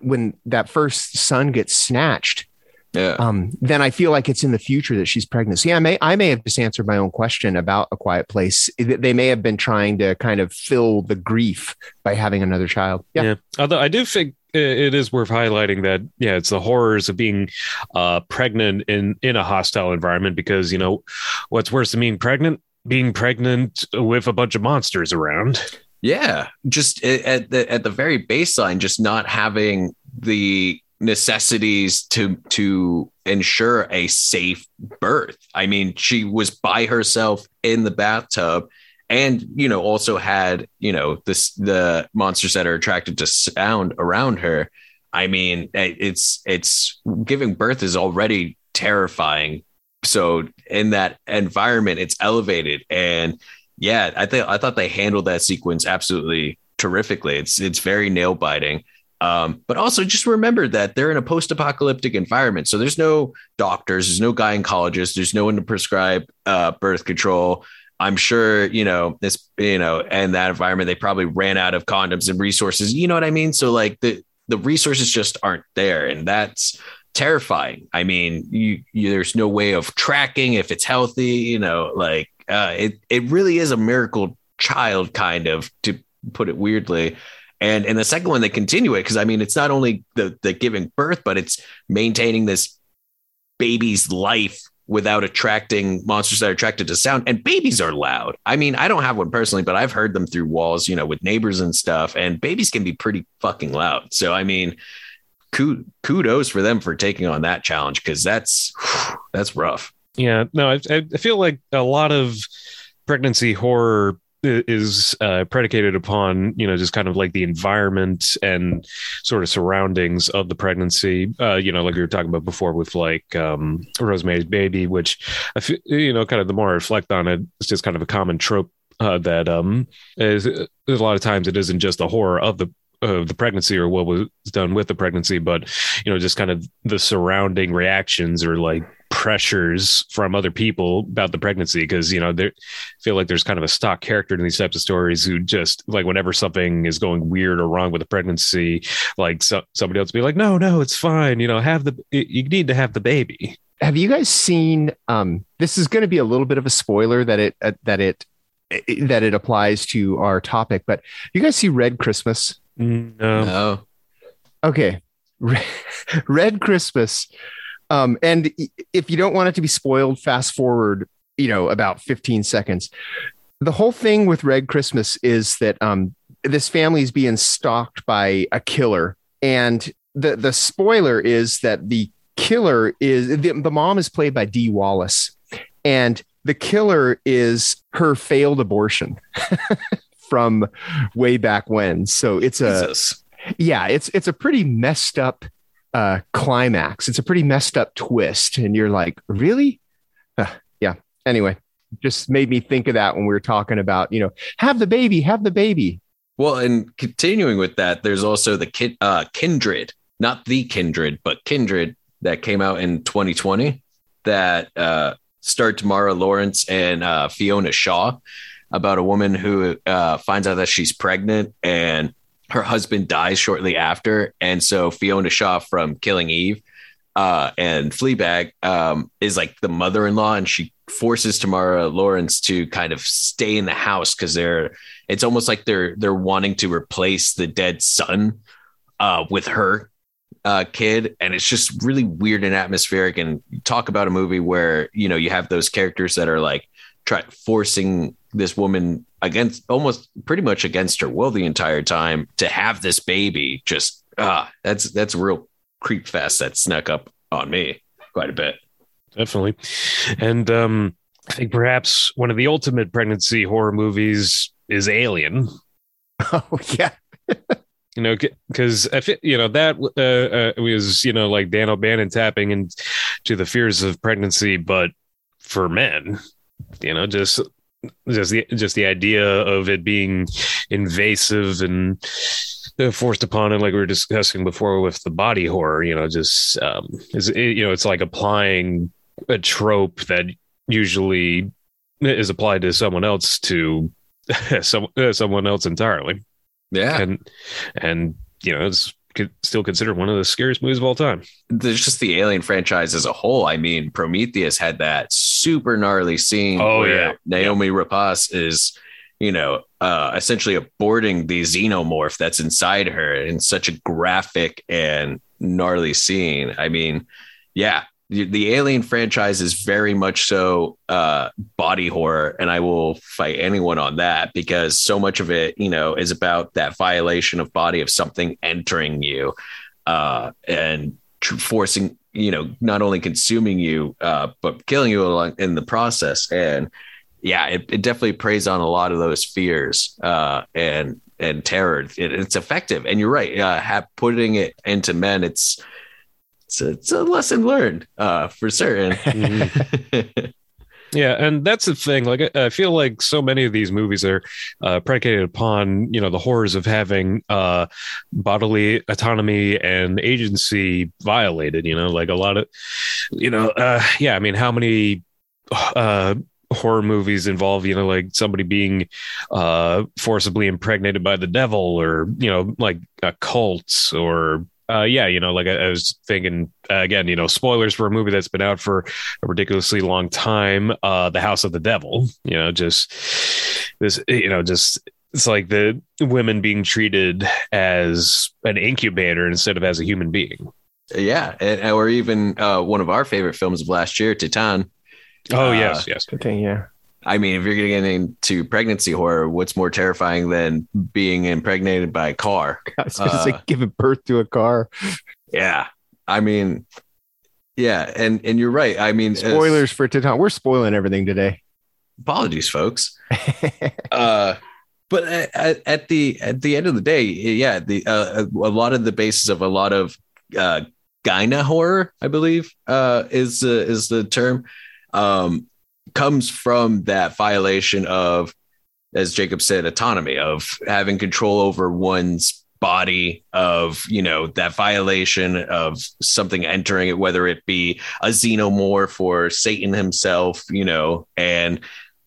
when that first son gets snatched yeah. um, then i feel like it's in the future that she's pregnant so yeah i may i may have just answered my own question about a quiet place They- may have been trying to kind of fill the grief by having another child yeah, Yeah. Although I do think it is worth highlighting that yeah, it's the horrors of being uh, pregnant in in a hostile environment because you know what's worse than being pregnant? Being pregnant with a bunch of monsters around. Yeah, just at the at the very baseline, just not having the necessities to to ensure a safe birth. I mean, she was by herself in the bathtub, and you know also had you know this the monsters that are attracted to sound around her. I mean, it's it's giving birth is already terrifying. So in that environment, it's elevated and yeah, I think I thought they handled that sequence absolutely terrifically. It's it's very nail biting. Um, but also just remember that they're in a post-apocalyptic environment. So there's no doctors, there's no gynecologists, there's no one to prescribe uh, birth control. I'm sure, you know, this, you know, and that environment, they probably ran out of condoms and resources. You know what I mean? So like the the resources just aren't there. And that's terrifying. I mean, you, you there's no way of tracking if it's healthy, you know, like uh, it it really is a miracle child, kind of to put it weirdly. And and the second one, they continue it because I mean, it's not only the the giving birth, but it's maintaining this baby's life without attracting monsters that are attracted to sound. And babies are loud. I mean, I don't have one personally, but I've heard them through walls, you know, with neighbors and stuff. And babies can be pretty fucking loud. So I mean, kudos for them for taking on that challenge because that's that's rough. Yeah, no, I, I feel like a lot of pregnancy horror is uh, predicated upon you know just kind of like the environment and sort of surroundings of the pregnancy. Uh, you know, like we were talking about before with like um, Rosemary's Baby, which I feel, you know, kind of the more I reflect on it, it's just kind of a common trope uh, that um, is, a lot of times it isn't just the horror of the of the pregnancy or what was done with the pregnancy, but you know, just kind of the surrounding reactions or like pressures from other people about the pregnancy because you know they feel like there's kind of a stock character in these types of stories who just like whenever something is going weird or wrong with a pregnancy like so, somebody else be like no no it's fine you know have the you need to have the baby. Have you guys seen um this is going to be a little bit of a spoiler that it uh, that it that it applies to our topic but you guys see red christmas no, no. okay. Red christmas. Um and if you don't want it to be spoiled fast forward you know about 15 seconds. The whole thing with red christmas is that um this family is being stalked by a killer. And the the spoiler is that the killer is the, the mom is played by Dee Wallace, and the killer is her failed abortion from way back when. So it's a Jesus. yeah, it's it's a pretty messed up uh, climax. It's a pretty messed up twist, and you're like, really? Uh, yeah. Anyway, just made me think of that when we were talking about you know have the baby, have the baby. Well, and continuing with that, there's also the kid, uh, Kindred, not the Kindred, but Kindred that came out in 2020 that uh, starred Tamara Lawrence and uh, Fiona Shaw about a woman who uh, finds out that she's pregnant and her husband dies shortly after. And so Fiona Shaw from Killing Eve uh, and Fleabag um, is like the mother-in-law, and she forces Tamara Lawrence to kind of stay in the house because they're. It's almost like they're they're wanting to replace the dead son uh, with her uh, kid, and it's just really weird and atmospheric. And talk about a movie where you know you have those characters that are like try forcing this woman against almost pretty much against her will the entire time to have this baby. Just ah, that's that's a real creep fest that snuck up on me quite a bit. definitely and um i think perhaps one of the ultimate pregnancy horror movies is alien Oh yeah, you know because i feel you know that uh, uh, was you know like dan o'bannon tapping into the fears of pregnancy but for men you know just just the just the idea of it being invasive and forced upon it like we were discussing before with the body horror you know just um is it, you know it's like applying a trope that usually is applied to someone else to some, uh, someone else entirely. Yeah, and and you know it's still considered one of the scariest movies of all time. there's just the Alien franchise as a whole. I mean, Prometheus had that super gnarly scene. Oh, yeah. Naomi Rapace is, you know, uh, essentially aborting the xenomorph that's inside her in such a graphic and gnarly scene. I mean, yeah, the, Alien franchise is very much so uh, body horror, and I will fight anyone on that because so much of it, you know, is about that violation of body of something entering you uh, and tr- forcing, you know, not only consuming you, uh, but killing you along in the process. And yeah, it, it definitely preys on a lot of those fears uh, and and terror. It, it's effective, and you're right. Uh, putting it into men, it's it's a, it's a lesson learned uh, for certain. Yeah, and that's the thing. Like, I- I feel like so many of these movies are uh, predicated upon you know the horrors of having uh, bodily autonomy and agency violated. You know, like a lot of, you know, uh, yeah. I mean, how many uh, horror movies involve you know like somebody being uh, forcibly impregnated by the devil, or you know, like a cult, or uh, yeah, you know, like I, I was thinking uh, again, you know, spoilers for a movie that's been out for a ridiculously long time. Uh, The House of the Devil, you know, just this, you know, just it's like the women being treated as an incubator instead of as a human being. yeah, and, or even uh, one of our favorite films of last year, Titane. Oh Uh, yes, yes. good thing. Yeah, I mean, if you're getting into pregnancy horror, what's more terrifying than being impregnated by a car? I was gonna say Uh, giving birth to a car. Yeah, I mean, yeah, and and you're right. I mean, Spoilers for Titane. We're spoiling everything today. apologies, folks. uh but at, at the at the end of the day yeah the uh, a lot of the basis of a lot of uh gynae horror i believe uh is uh, is the term um comes from that violation of as jacob said autonomy of having control over one's body of you know that violation of something entering it whether it be a xenomorph or satan himself you know and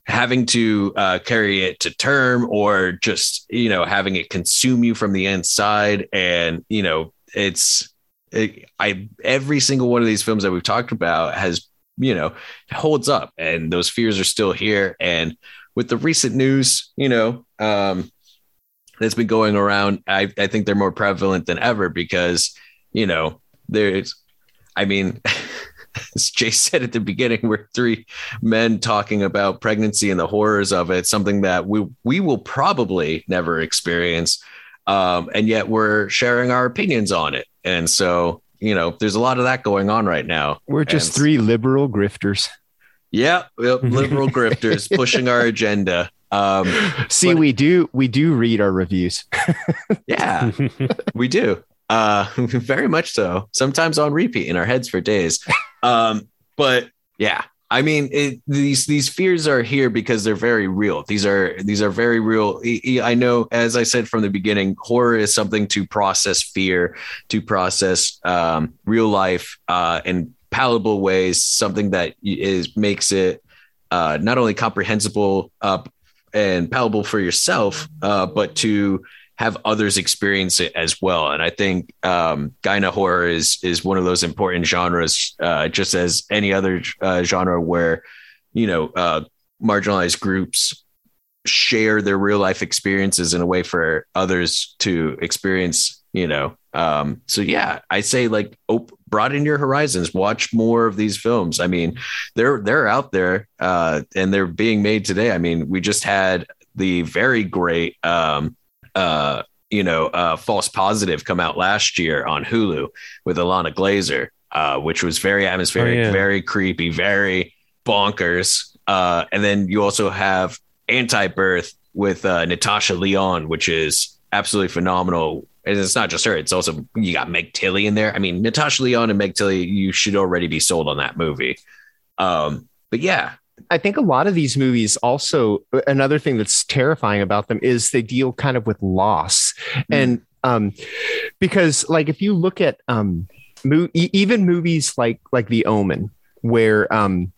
having to uh, carry it to term or just you know having it consume you from the inside. And you know it's it, i every single one of these films that we've talked about has you know holds up and those fears are still here and with the recent news you know um that's been going around i i think they're more prevalent than ever because you know there's i mean as Jay said at the beginning, we're three men talking about pregnancy and the horrors of it, something that we we will probably never experience. Um, and yet we're sharing our opinions on it. And so, you know, there's a lot of that going on right now. We're just And- three liberal grifters. Yeah, yep, liberal grifters pushing our agenda. Um, See, But- we do we do read our reviews. yeah, we do. Uh, very much so. Sometimes on repeat in our heads for days. Um, but yeah, I mean, it, these these fears are here because they're very real. These are these are very real. I- know, as I said from the beginning, horror is something to process fear, to process um, real life uh, in palatable ways. Something that is makes it uh, not only comprehensible uh, and palatable for yourself, uh, but to have others experience it as well. And I think um, Gynae horror is is one of those important genres, uh, just as any other uh, genre where you know uh, marginalized groups share their real life experiences in a way for others to experience. You know, um, so yeah, I say like op- broaden your horizons, watch more of these films. I mean, they're they're out there uh, and they're being made today. I mean, we just had the very great um, uh, you know, uh, False Positive come out last year on Hulu with Ilana Glazer, uh, which was very atmospheric, Oh, yeah. very creepy, very bonkers. Uh, and then you also have Antibirth with uh, Natasha Lyonne, which is absolutely phenomenal. And it's not just her; it's also you got Meg Tilly in there. I mean, Natasha Lyonne and Meg Tilly, you should already be sold on that movie. Um, but yeah, I think a lot of these movies also another thing that's terrifying about them is they deal kind of with loss. And um because like if you look at um mo- even movies like like The Omen where um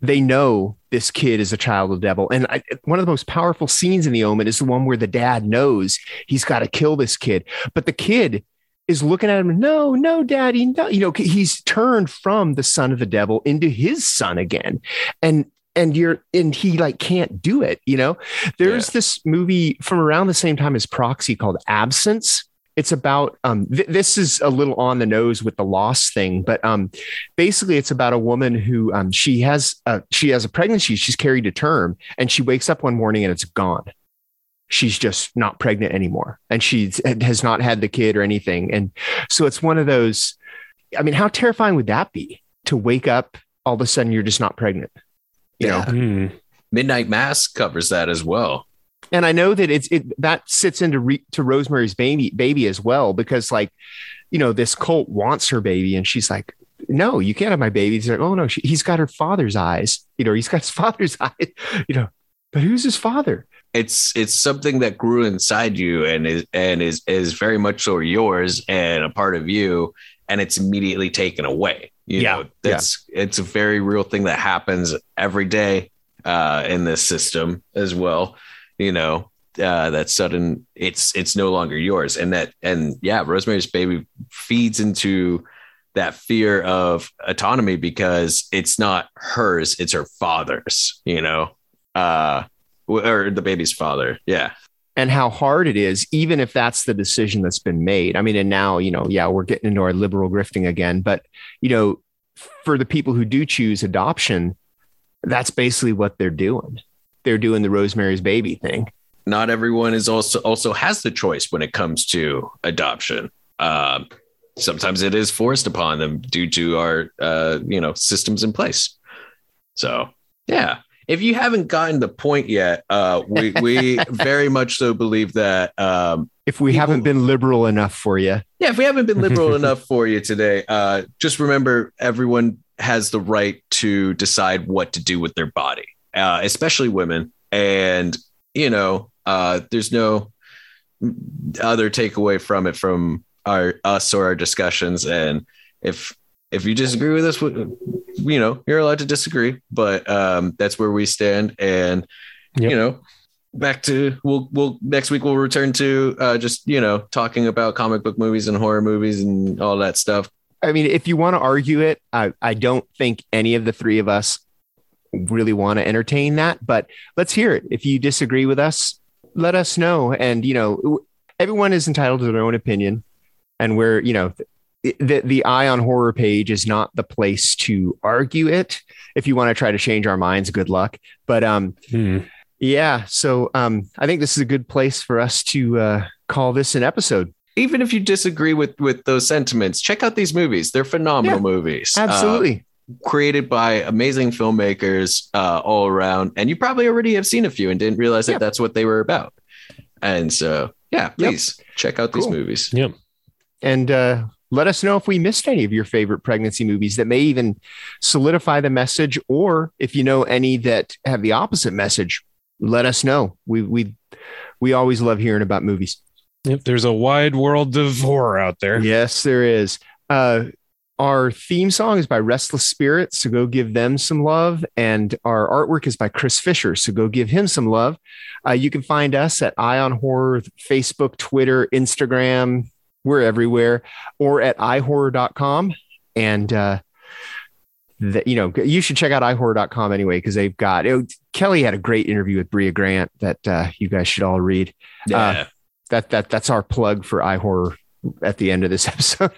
they know this kid is a child of the devil. And I, one of the most powerful scenes in The Omen is the one where the dad knows he's got to kill this kid. But the kid is looking at him no no daddy no you know he's turned from the son of the devil into his son again. And and you're and he like can't do it you know? There's this movie from around the same time as proxy called absence. It's about um th- this is a little on the nose with the loss thing but um basically it's about a woman who um she has uh she has a pregnancy she's carried to term and she wakes up one morning and it's gone. She's just not pregnant anymore and she has not had the kid or anything and so it's one of those i mean how terrifying would that be to wake up all of a sudden you're just not pregnant you know Yeah. Hmm. Midnight Mass covers that as well. and I know that it's it that sits into re, to Rosemary's baby baby as well because like you know this cult wants her baby and she's like no you can't have my baby he's like oh no she, he's got her father's eyes you know he's got his father's eyes you know but who's his father it's it's something that grew inside you and is and is is very much so yours and a part of you and it's immediately taken away you Yeah, know that's it's a very real thing that happens every day uh in this system as well you know uh that sudden it's it's no longer yours and that and yeah rosemary's baby feeds into that fear of autonomy because it's not hers it's her father's you know uh or the baby's father. Yeah. And how hard it is even if that's the decision that's been made i mean and now you know yeah we're getting into our liberal grifting again but you know for the people who do choose adoption that's basically what they're doing they're doing the rosemary's baby thing Not everyone is also also has the choice when it comes to adoption. Um, sometimes it is forced upon them due to our uh, you know systems in place. So yeah. If you haven't gotten the point yet, uh, we we very much so believe that um, if we People- haven't been liberal enough for you Yeah, if we haven't been liberal enough for you today, uh, just remember everyone has the right to decide what to do with their body, uh, especially women. And you know, uh, there's no other takeaway from it from our us or our discussions. And if if you disagree with us, you know you're allowed to disagree, but um, that's where we stand. And yep. you know, back to we'll we'll next week we'll return to uh, just you know talking about comic book movies and horror movies and all that stuff. I mean, if you want to argue it, I, I don't think any of the three of us really want to entertain that, but let's hear it. If you disagree with us, let us know. And, you know, everyone is entitled to their own opinion. And we're, you know, the, the eye on horror page is not the place to argue it. If you want to try to change our minds, good luck. But, um, hmm. yeah. So, um, I think this is a good place for us to, uh, call this an episode even if you disagree with with those sentiments, check out these movies. They're phenomenal yeah, movies. Absolutely. Uh, created by amazing filmmakers uh, all around, and you probably already have seen a few and didn't realize that that's what they were about. And so, yeah, please yep. check out cool. these movies. Yep. And uh, let us know if we missed any of your favorite pregnancy movies that may even solidify the message, or if you know any that have the opposite message, let us know. We we we always love hearing about movies. Yep, there's a wide world of horror out there. Yes, there is. Uh, our theme song is by Restless Spirits, so go give them some love. And our artwork is by Chris Fisher, so go give him some love. Uh, you can find us at Eye on Horror, Facebook, Twitter, Instagram. We're everywhere, or at ihorror.com. And uh, the, you know, you should check out ihorror.com anyway, because they've got it, Kelly had a great interview with Brea Grant that uh, you guys should all read. Yeah. Uh, that that that's our plug for iHorror at the end of this episode.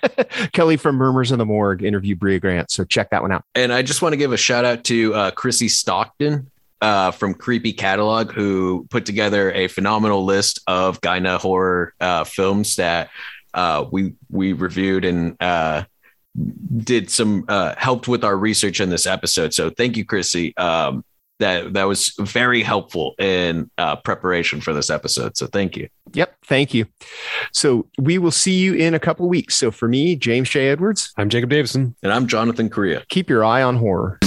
Kelly from Murmurs in the Morgue interviewed Brea Grant, so check that one out. And I just want to give a shout out to uh, Chrissy Stockton uh, from Creepy Catalog, who put together a phenomenal list of Gynae horror uh, films that uh, we we reviewed and uh, did some uh, helped with our research in this episode. So thank you, Chrissy. Um, that that was very helpful in uh, preparation for this episode. So thank you. Yep, thank you. So we will see you in a couple weeks. So for me, James J. Edwards, I'm Jacob Davison, and I'm Jonathan Correia. Keep your eye on horror.